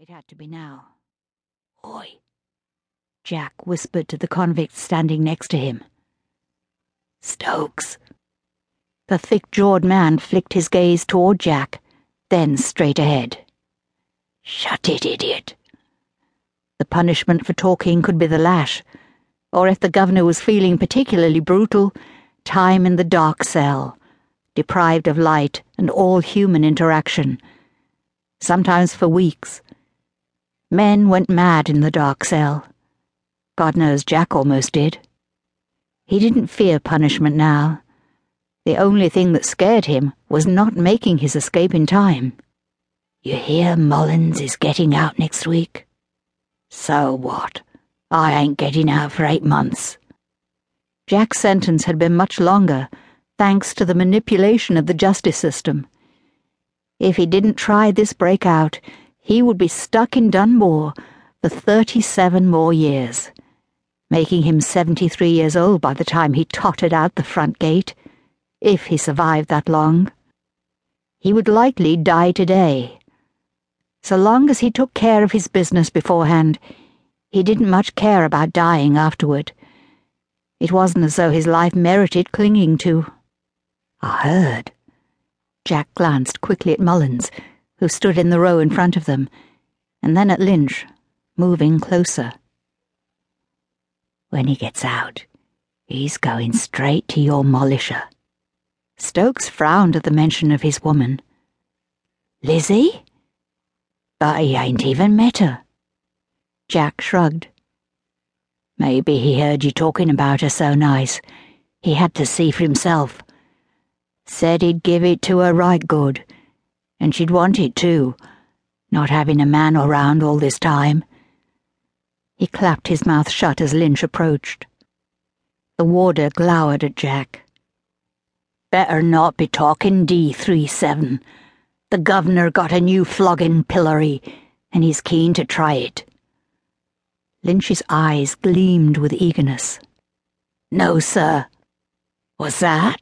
It had to be now. Oi! Jack whispered to the convict standing next to him. Stokes. The thick jawed man flicked his gaze toward Jack, then straight ahead. Shut it, idiot. The punishment for talking could be the lash, or if the governor was feeling particularly brutal, time in the dark cell, deprived of light and all human interaction, sometimes for weeks Men went mad in the dark cell. God knows Jack almost did. He didn't fear punishment now. The only thing that scared him was not making his escape in time. You hear Mullins is getting out next week? So what? I ain't getting out for eight months. Jack's sentence had been much longer, thanks to the manipulation of the justice system. If he didn't try this breakout, he would be stuck in Dunmoor for 37 more years, making him 73 years old by the time he tottered out the front gate, if he survived that long. He would likely die today. So long as he took care of his business beforehand, he didn't much care about dying afterward. It wasn't as though his life merited clinging to. I heard. Jack glanced quickly at Mullins who stood in the row in front of them, and then at Lynch, moving closer. When he gets out, he's going straight to your Mollisher. Stokes frowned at the mention of his woman. Lizzie? But he ain't even met her. Jack shrugged. Maybe he heard you talking about her so nice. He had to see for himself. Said he'd give it to her right good and she'd want it too, not having a man around all this time. He clapped his mouth shut as Lynch approached. The warder glowered at Jack. Better not be talking D37. The governor got a new flogging pillory, and he's keen to try it. Lynch's eyes gleamed with eagerness. No, sir. What's that?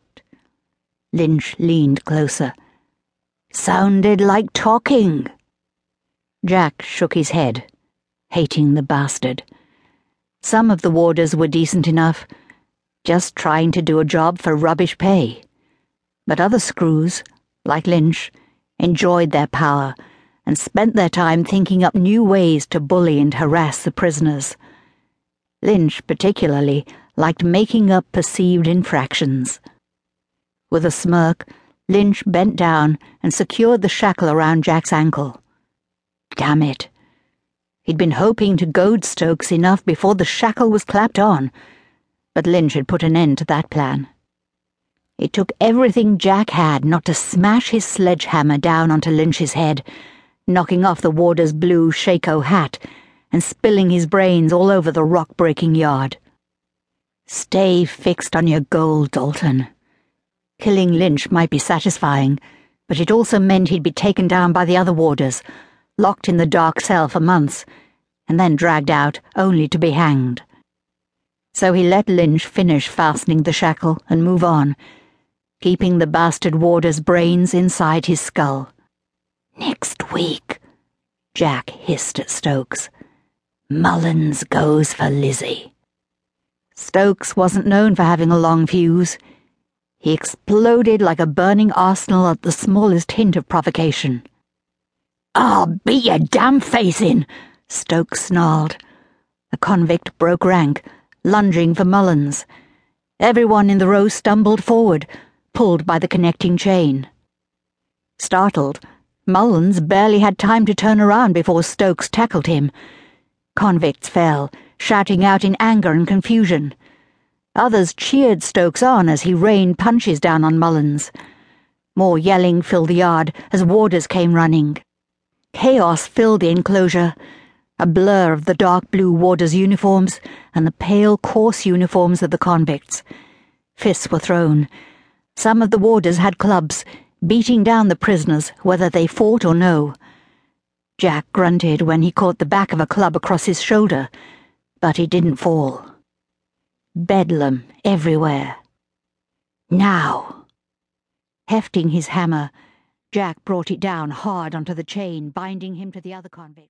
Lynch leaned closer. Sounded like talking. Jack shook his head, hating the bastard. Some of the warders were decent enough, just trying to do a job for rubbish pay. But other screws, like Lynch, enjoyed their power and spent their time thinking up new ways to bully and harass the prisoners. Lynch, particularly, liked making up perceived infractions. With a smirk, Lynch bent down and secured the shackle around Jack's ankle. Damn it. He'd been hoping to goad Stokes enough before the shackle was clapped on, but Lynch had put an end to that plan. It took everything Jack had not to smash his sledgehammer down onto Lynch's head, knocking off the warder's blue shako hat and spilling his brains all over the rock breaking yard. Stay fixed on your goal, Dalton. Killing Lynch might be satisfying, but it also meant he'd be taken down by the other warders, locked in the dark cell for months, and then dragged out only to be hanged. So he let Lynch finish fastening the shackle and move on, keeping the bastard warder's brains inside his skull. Next week, Jack hissed at Stokes. Mullins goes for Lizzie. Stokes wasn't known for having a long fuse. He exploded like a burning arsenal at the smallest hint of provocation. I'll beat your damn face in, Stokes snarled. The convict broke rank, lunging for Mullins. Everyone in the row stumbled forward, pulled by the connecting chain. Startled, Mullins barely had time to turn around before Stokes tackled him. Convicts fell, shouting out in anger and confusion. Others cheered Stokes on as he rained punches down on Mullins. More yelling filled the yard as warders came running. Chaos filled the enclosure, a blur of the dark blue warders' uniforms and the pale, coarse uniforms of the convicts. Fists were thrown. Some of the warders had clubs, beating down the prisoners whether they fought or no. Jack grunted when he caught the back of a club across his shoulder, but he didn't fall. Bedlam everywhere. Now! Hefting his hammer, Jack brought it down hard onto the chain, binding him to the other convict.